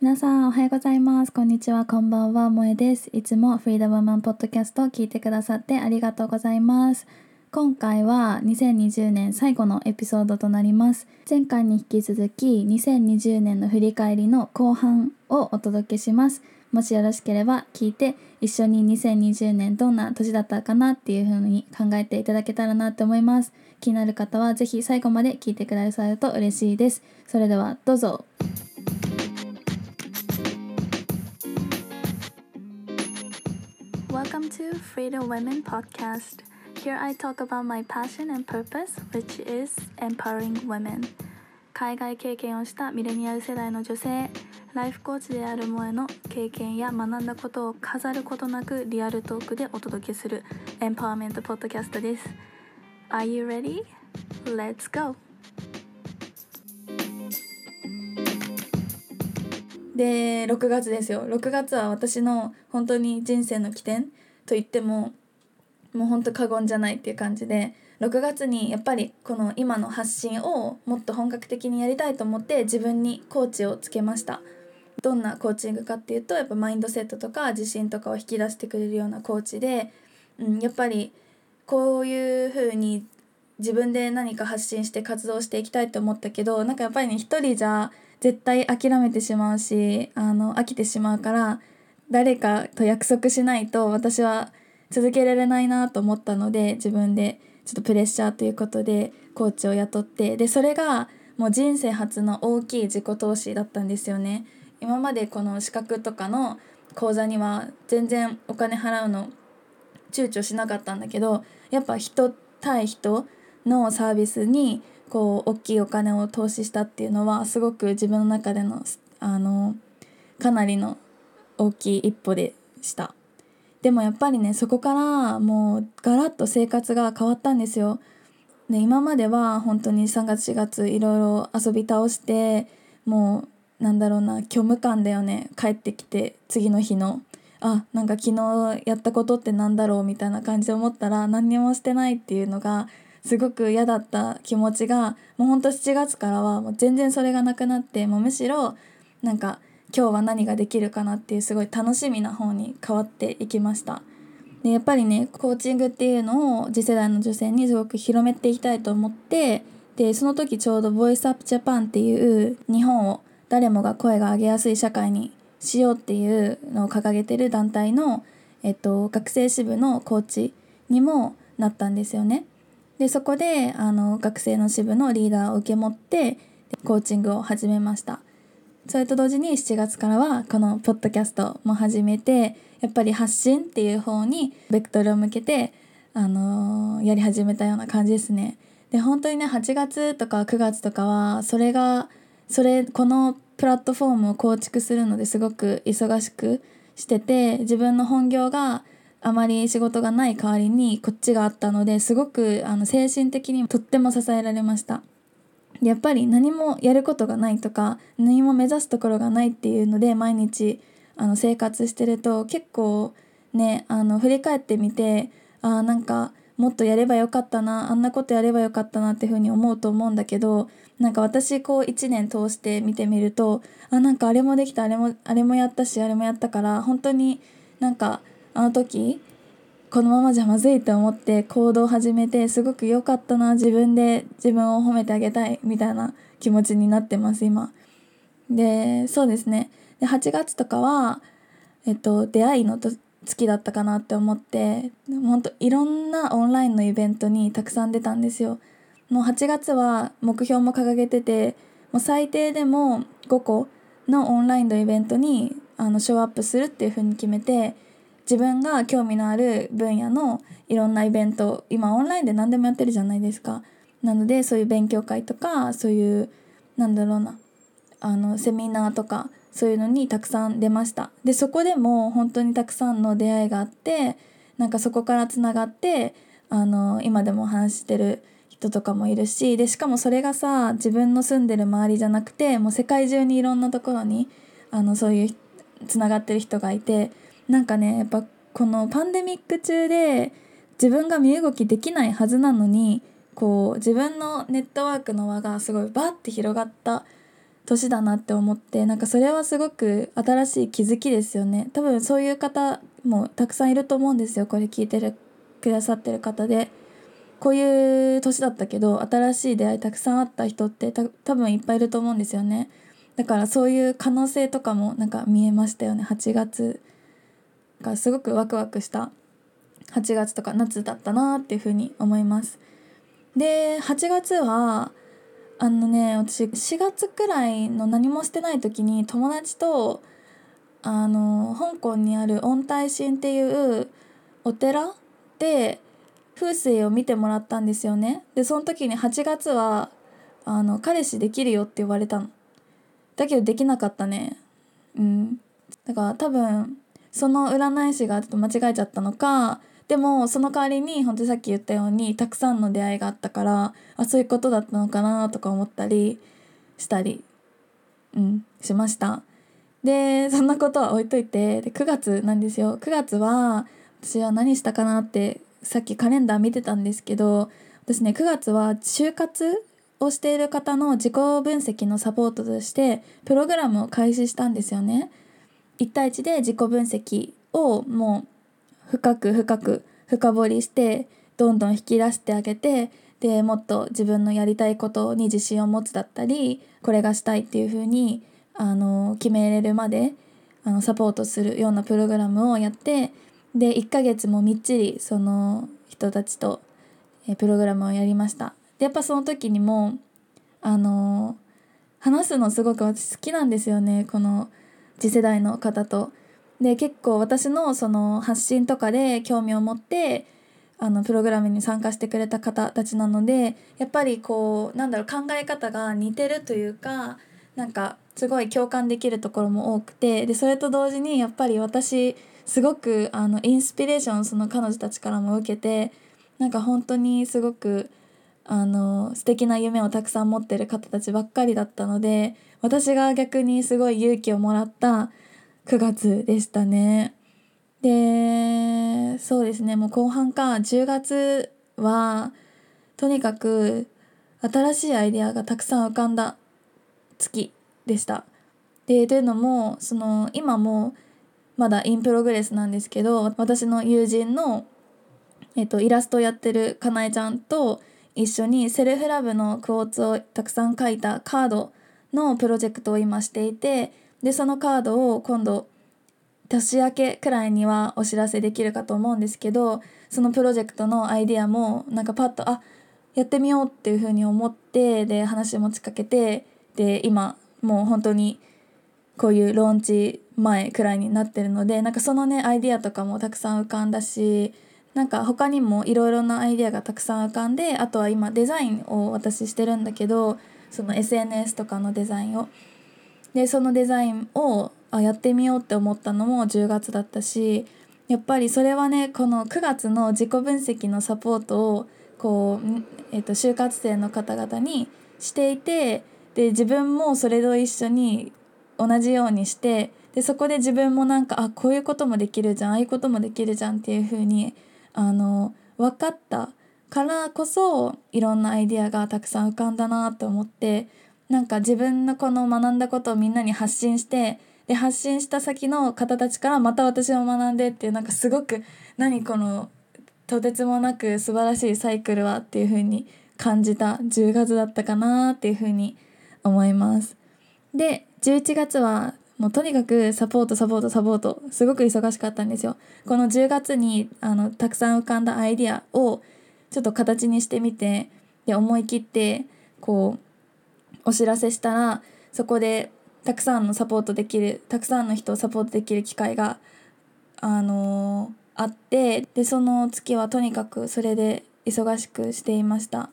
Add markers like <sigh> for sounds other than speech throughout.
皆さんおはようございます。こんにちは。こんばんは。萌えです。いつもフリーダムマンポッドキャストを聞いてくださってありがとうございます。今回は2020年最後のエピソードとなります。前回に引き続き2020年の振り返りの後半をお届けします。もしよろしければ聞いて一緒に2020年どんな年だったかなっていう風に考えていただけたらなと思います。気になる方はぜひ最後まで聞いてくださると嬉しいです。それではどうぞ。To Freedom Women Podcast. Here I talk about my passion and purpose, which is empowering women. 海外経験をしたミレニアル世代の女性、ライフコーチである萌えの経験や学んだことを飾ることなくリアルトークでお届けするエンパワーメントポッドキャストです。Are you ready? Let's go! で6月ですよ6月は私の本当に人生の起点と言ってももう本当過言じゃないっていう感じで6月にやっぱりこの今の発信をもっと本格的にやりたいと思って自分にコーチをつけました。どんなコーチングかっていうとやっぱマインドセットとか自信とかを引き出してくれるようなコーチで、うん、やっぱりこういう風に自分で何か発信して活動していきたいと思ったけどなんかやっぱりね一人じゃ絶対諦めてしまうしあの飽きてしまうから誰かと約束しないと私は続けられないなと思ったので自分でちょっとプレッシャーということでコーチを雇ってでそれがもう人生初の大きい自己投資だったんですよね。今までこの資格とかの講座には全然お金払うの躊躇しなかったんだけどやっぱ人対人のサービスにこう大きいお金を投資したっていうのはすごく自分の中でのあのかなりの大きい一歩でした。でもやっぱりねそこからもうガラッと生活が変わったんですよ。で今までは本当に3月4月いろいろ遊び倒してもうなんだろうな虚無感だよね。帰ってきて次の日のあなんか昨日やったことってなんだろうみたいな感じで思ったら何にもしてないっていうのがすごく嫌だった気持ちがもうほんと7月からはもう全然それがなくなってもうむしろなんか今日は何ができるかなっていうすごい楽しみな方に変わっていきました。でやっぱりねコーチングっていうのを次世代の女性にすごく広めていきたいと思ってでその時ちょうど「ボイスアップジャパンっていう日本を誰もが声が上げやすい社会にしようっていうのを掲げてる団体の、えっと、学生支部のコーチにもなったんですよね。でそこであの学生の支部のリーダーを受け持ってコーチングを始めましたそれと同時に7月からはこのポッドキャストも始めてやっぱり発信っていう方にベクトルを向けて、あのー、やり始めたような感じですね。で本当にね8月とか9月とかはそれがそれこのプラットフォームを構築するのですごく忙しくしてて自分の本業があまり仕事がない代わりにこっちがあったのですごくあの精神的にとっても支えられました。やっぱり何もやることがないとか何も目指すところがないっていうので毎日あの生活してると結構ねあの振り返ってみてあなんかもっとやればよかったなあんなことやればよかったなっていうふうに思うと思うんだけどなんか私こう1年通して見てみるとあなんかあれもできたあれもあれもやったしあれもやったから本当になんかあの時このままじゃまずいと思って行動を始めてすごく良かったな自分で自分を褒めてあげたいみたいな気持ちになってます今。でそうですねで8月とかは、えっと、出会いのと月だったかなって思って本当いろんなオンラインのイベントにたくさん出たんですよ。もう8月は目標も掲げててもう最低でも5個のオンラインのイベントにあのショーアップするっていうふうに決めて自分が興味のある分野のいろんなイベント今オンラインで何でもやってるじゃないですか。なのでそういう勉強会とかそういうなんだろうなあのセミナーとかそういうのにたくさん出ましたでそこでも本当にたくさんの出会いがあってなんかそこからつながってあの今でも話してる人とかもいるしでしかもそれがさ自分の住んでる周りじゃなくてもう世界中にいろんなところにあのそういうつながってる人がいてなんかねやっぱこのパンデミック中で自分が身動きできないはずなのにこう自分のネットワークの輪がすごいバッて広がった年だなって思ってなんかそれはすごく新しい気づきですよね。多分そういう方もたくさんいると思うんですよ。これ聞いてるくださってる方で。こういう年だったけど新しい出会いたくさんあった人って多分いっぱいいると思うんですよね。だからそういう可能性とかもなんか見えましたよね。8月がすごくワクワクした8月とか夏だったなっていうふうに思います。で8月はあのね私4月くらいの何もしてない時に友達とあの香港にある恩大神っていうお寺で風水を見てもらったんですよね。でその時に8月はあの彼氏できるよって言われたの。だけどできなかったね。うん。だから多分その占い師がちょっと間違えちゃったのかでもその代わりに本当さっき言ったようにたくさんの出会いがあったからあそういうことだったのかなとか思ったりしたり、うん、しましたでそんなことは置いといてで9月なんですよ9月は私は何したかなってさっきカレンダー見てたんですけど私ね9月は就活をしている方の自己分析のサポートとしてプログラムを開始したんですよね。1対1で自己分析をもう深く深く深掘りしてどんどん引き出してあげてでもっと自分のやりたいことに自信を持つだったりこれがしたいっていう風にあに決めれるまであのサポートするようなプログラムをやってで1ヶ月もみっちりその人たちと、プログラムをやりました。でやっぱその時にもあの話すのすごく私好きなんですよね。この次世代の方と。で結構私のその発信とかで興味を持ってあのプログラムに参加してくれた方たちなのでやっぱりこうなんだろう考え方が似てるというかなんかすごい共感できるところも多くてでそれと同時にやっぱり私すごくあのインスピレーションその彼女たちからも受けてなんか本当にすごくあの素敵な夢をたくさん持ってる方たちばっかりだったので私が逆にすごい勇気をもらった9月でしたね。でそうですねもう後半か10月はとにかく新しいアイデアがたくさん浮かんだ月でした。でというのもその今もまだ in progress なんですけど私の友人の、えっと、イラストをやってるかなえちゃんと一緒に self-love の quotes をたくさん書いたカードのプロジェクトを今していてでそのカードを今度年明けくらいにはお知らせできるかと思うんですけどそのプロジェクトのアイデアもなんかパッとあやってみようっていうふうに思ってで話持ちかけてで今もう本当にこういうローンチ前くらいになってるのでなんかそのねアイディアとかもたくさん浮かんだしなんか他にもいろいろなアイデアがたくさん浮かんであとは今デザインを私してるんだけどその SNS とかのデザインを。でそのデザインをあやってみようって思ったのも10月だったしやっぱりそれはねこの9月の自己分析のサポートをこう、えーと、就活生の方々にしていてで自分もそれと一緒に同じようにしてでそこで自分もなんかあこういうこともできるじゃんああいうこともできるじゃんっていう風にあの分かったからこそいろんなアイディアがたくさん浮かんだなと思ってなんか自分のこの学んだことをみんなに発信してで発信した先の方たちからまた私も学んでっていうなんかすごく何このとてつもなく素晴らしいサイクルはっていう風に感じた10月だったかなっていう風に思います。で11月はもうとにかくサポートサポートサポートすごく忙しかったんですよ。この10月にあのたくさん浮かんだアイディアをちょっと形にしてみてで思い切ってこうお知らせしたらそこでたくさんのサポートできるたくさんの人をサポートできる機会があのー、あってでその月はとにかくそれで忙しくしていました。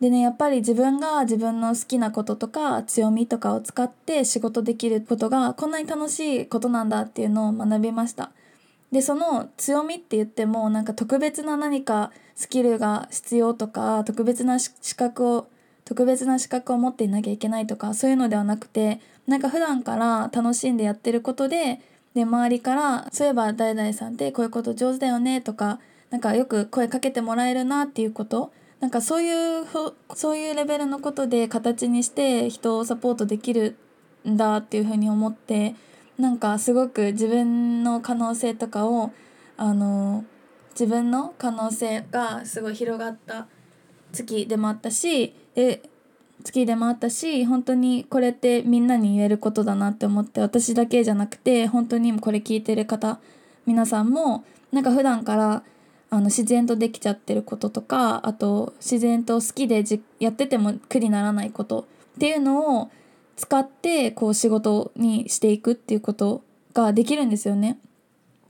でねやっぱり自分が自分の好きなこととか強みとかを使って仕事できることがこんなに楽しいことなんだっていうのを学びました。でその強みって言ってもなんか特別な何かスキルが必要とか特別な資格を特別な資格を持っていなきゃいけないとかそういうのではなくてなんか普段から楽しんでやってることでで周りから「そういえば誰々さんってこういうこと上手だよね」とかなんかよく声かけてもらえるなっていうことなんかそういうそういうレベルのことで形にして人をサポートできるんだっていうふうに思ってなんかすごく自分の可能性とかをあの自分の可能性がすごい広がった月でもあったしで月でもあったし本当にこれってみんなに言えることだなって思って私だけじゃなくて本当にこれ聞いてる方皆さんもなんか普段からあの自然とできちゃってることとかあと自然と好きでじやってても苦にならないことっていうのを使ってこう仕事にしていくっていうことができるんですよね。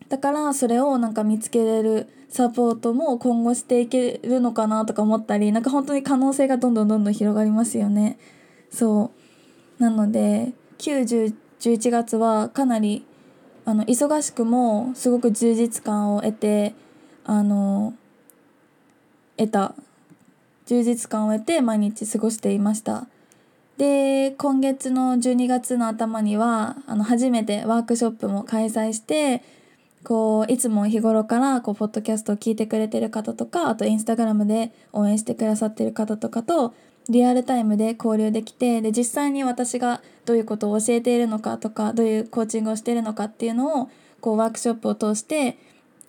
だからそれをなんか見つけれるサポートも今後していけるのかなとか思ったりなんか本当に可能性がどんどんどんどん広がりますよね。そうなので91011月はかなりあの忙しくもすごく充実感を得てあの得た充実感を得て毎日過ごしていました。で今月の12月の頭にはあの初めてワークショップも開催してこういつも日頃からこうポッドキャストを聞いてくれてる方とかあとインスタグラムで応援してくださってる方とかとリアルタイムで交流できてで実際に私がどういうことを教えているのかとかどういうコーチングをしているのかっていうのをこうワークショップを通して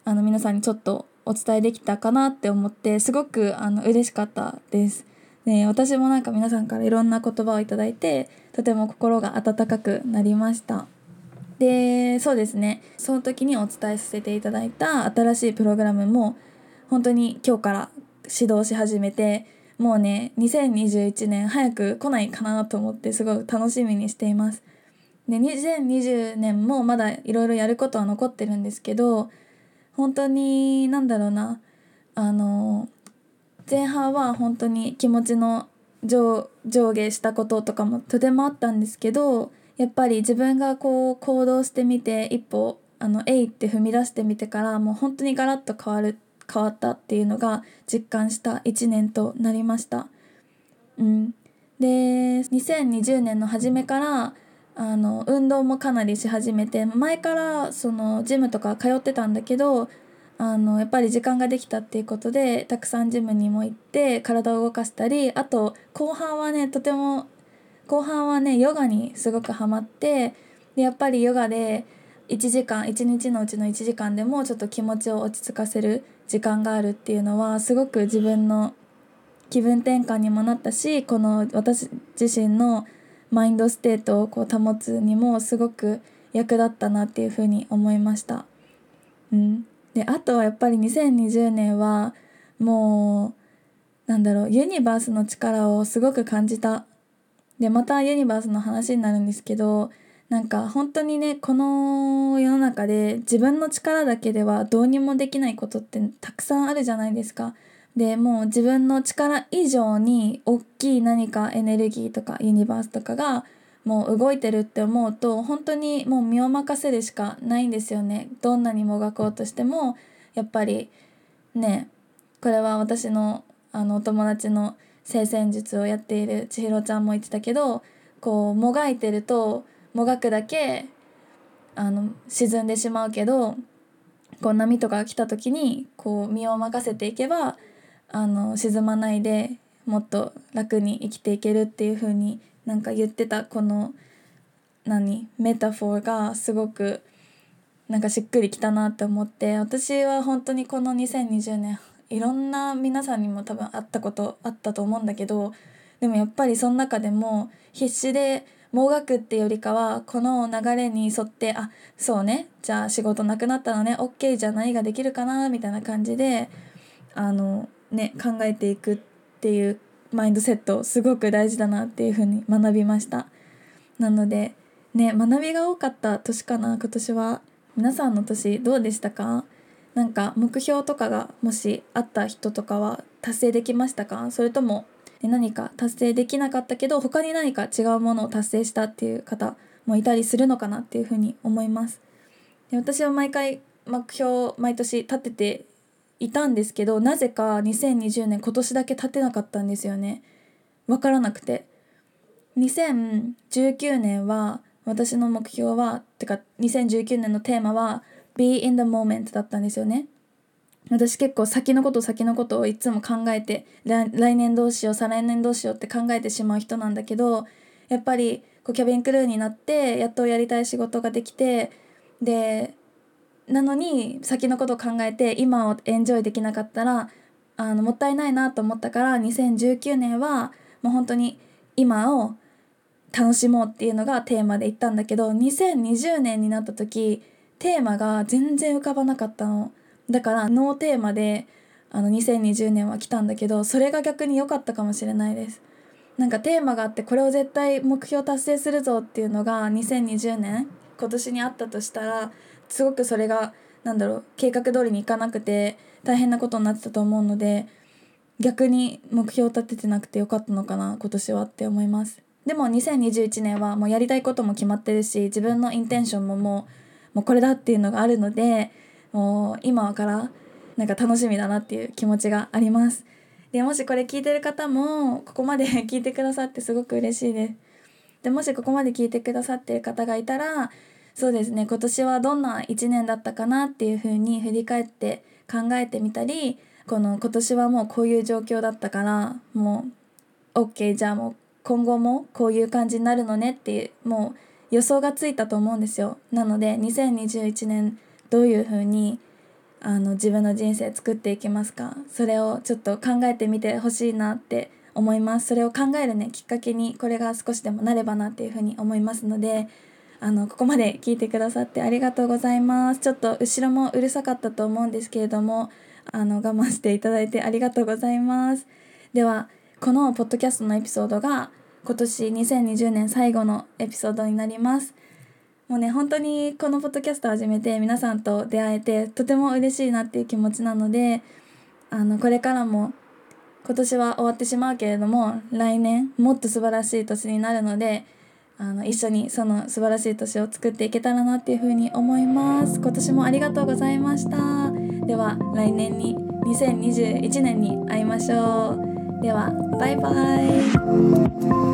あの皆さんにちょっとお伝えできたかなって思ってすごくあの嬉しかったです。ね、私もなんか皆さんからいろんな言葉をいただいてとても心が温かくなりました。でそうですね。その時にお伝えさせていただいた新しいプログラムも本当に今日から指導し始めてもうね2021年早く来ないかなと思ってすごい楽しみにしています。で2020年もまだいろいろやることは残ってるんですけど本当になんだろうなあの前半は本当に気持ちの上下したこととかもとてもあったんですけどやっぱり自分がこう行動してみて一歩あのえいって踏み出してみてからもう本当にガラッと変わる変わったっていうのが実感した1年となりました。うん、で2020年の初めからあの運動もかなりし始めて前からそのジムとか通ってたんだけどあのやっぱり時間ができたっていうことでたくさんジムにも行って体を動かしたりあと後半はねとても後半はねヨガにすごくハマってでやっぱりヨガで1時間1日のうちの1時間でもちょっと気持ちを落ち着かせる時間があるっていうのはすごく自分の気分転換にもなったしこの私自身の mind state をこう保つにもすごく役立ったなっていうふうに思いました。うん、であとはやっぱり2020年はもうなんだろう universe の力をすごく感じた。でまた universe の話になるんですけどなんか本当にねこの世の中で自分の力だけではどうにもできないことってたくさんあるじゃないですか。でもう自分の力以上に大きい何かエネルギーとかユニバースとかがもう動いてるって思うと本当にもう身を任せるしかないんですよね。どんなにもがこうとしてもやっぱりねこれは私のあのお友達の聖戦術をやっている千尋ちゃんも言ってたけどこうもがいてるともがくだけあの沈んでしまうけどこう波とか来た時にこう身を任せていけばあの沈まないでもっと楽に生きていけるっていう風になんか言ってたこの何メタフォーがすごくなんかしっくりきたなって思って私は本当にこの2020年いろんな皆さんにも多分会ったことあったと思うんだけどでもやっぱりその中でも必死でもがくってよりかはこの流れに沿ってあそうねじゃあ仕事なくなったのね OK じゃないができるかなみたいな感じであのね考えていくっていうマインドセットすごく大事だなっていうふうに学びました。なのでね学びが多かった年かな今年は。皆さんの年どうでしたか？なんか目標とかがもしあった人とかは達成できましたか？それとも何か達成できなかったけど他に何か違うものを達成したっていう方もいたりするのかなっていうふうに思います。で私は毎回目標毎年立てていたんですけどなぜか2020年今年だけ立てなかったんですよね。分からなくて。2019年は私の目標はてか2019年のテーマは Be in the moment だったんですよね。私結構先のこと先のことをいつも考えて来年どうしよう再来年どうしようって考えてしまう人なんだけどやっぱりこうキャビンクルーになってやっとやりたい仕事ができてでなのに先のことを考えて今をエンジョイできなかったらあのもったいないなと思ったから2019年はもう本当に今を楽しもうっていうのがテーマで言ったんだけど2020年になった時テーマが全然浮かばなかったの。だからノーテーマであの2020年は来たんだけどそれが逆に良かったかもしれないです。なんかテーマがあってこれを絶対目標達成するぞっていうのが2020年今年にあったとしたらすごくそれがなんだろう計画通りにいかなくて大変なことになってたと思うので逆に目標を立ててなくてよかったのかな今年はって思います。でも2021年はもうやりたいことも決まってるし自分のインテンションももうもうこれだっていうのがあるのでもう今からなんか楽しみだなっていう気持ちがあります。でもしこれ聞いてる方もここまで <laughs> 聞いてくださってすごく嬉しいです。でもしここまで聞いてくださってる方がいたらそうですね。今年はどんな1年だったかなっていうふうに振り返って考えてみたりこの今年はもうこういう状況だったからもう OK じゃあもう今後もこういう感じになるのねっていうもう予想がついたと思うんですよ。なので2021年どういうふうにあの自分の人生作っていきますかそれをちょっと考えてみてほしいなって思います。それを考えるねきっかけにこれが少しでもなればなっていうふうに思いますのであのここまで聞いてくださってありがとうございます。ちょっと後ろもうるさかったと思うんですけれどもあの我慢していただいてありがとうございます。ではこのポッドキャストのエピソードが今年2020年最後のエピソードになります。もうね本当にこのポッドキャストを始めて皆さんと出会えてとても嬉しいなっていう気持ちなのであのこれからも今年は終わってしまうけれども来年もっと素晴らしい年になるのであの一緒にその素晴らしい年を作っていけたらなっていうふうに思います。今年もありがとうございました。では来年に2021年に会いましょう。ではバイバイ。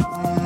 Mm-hmm.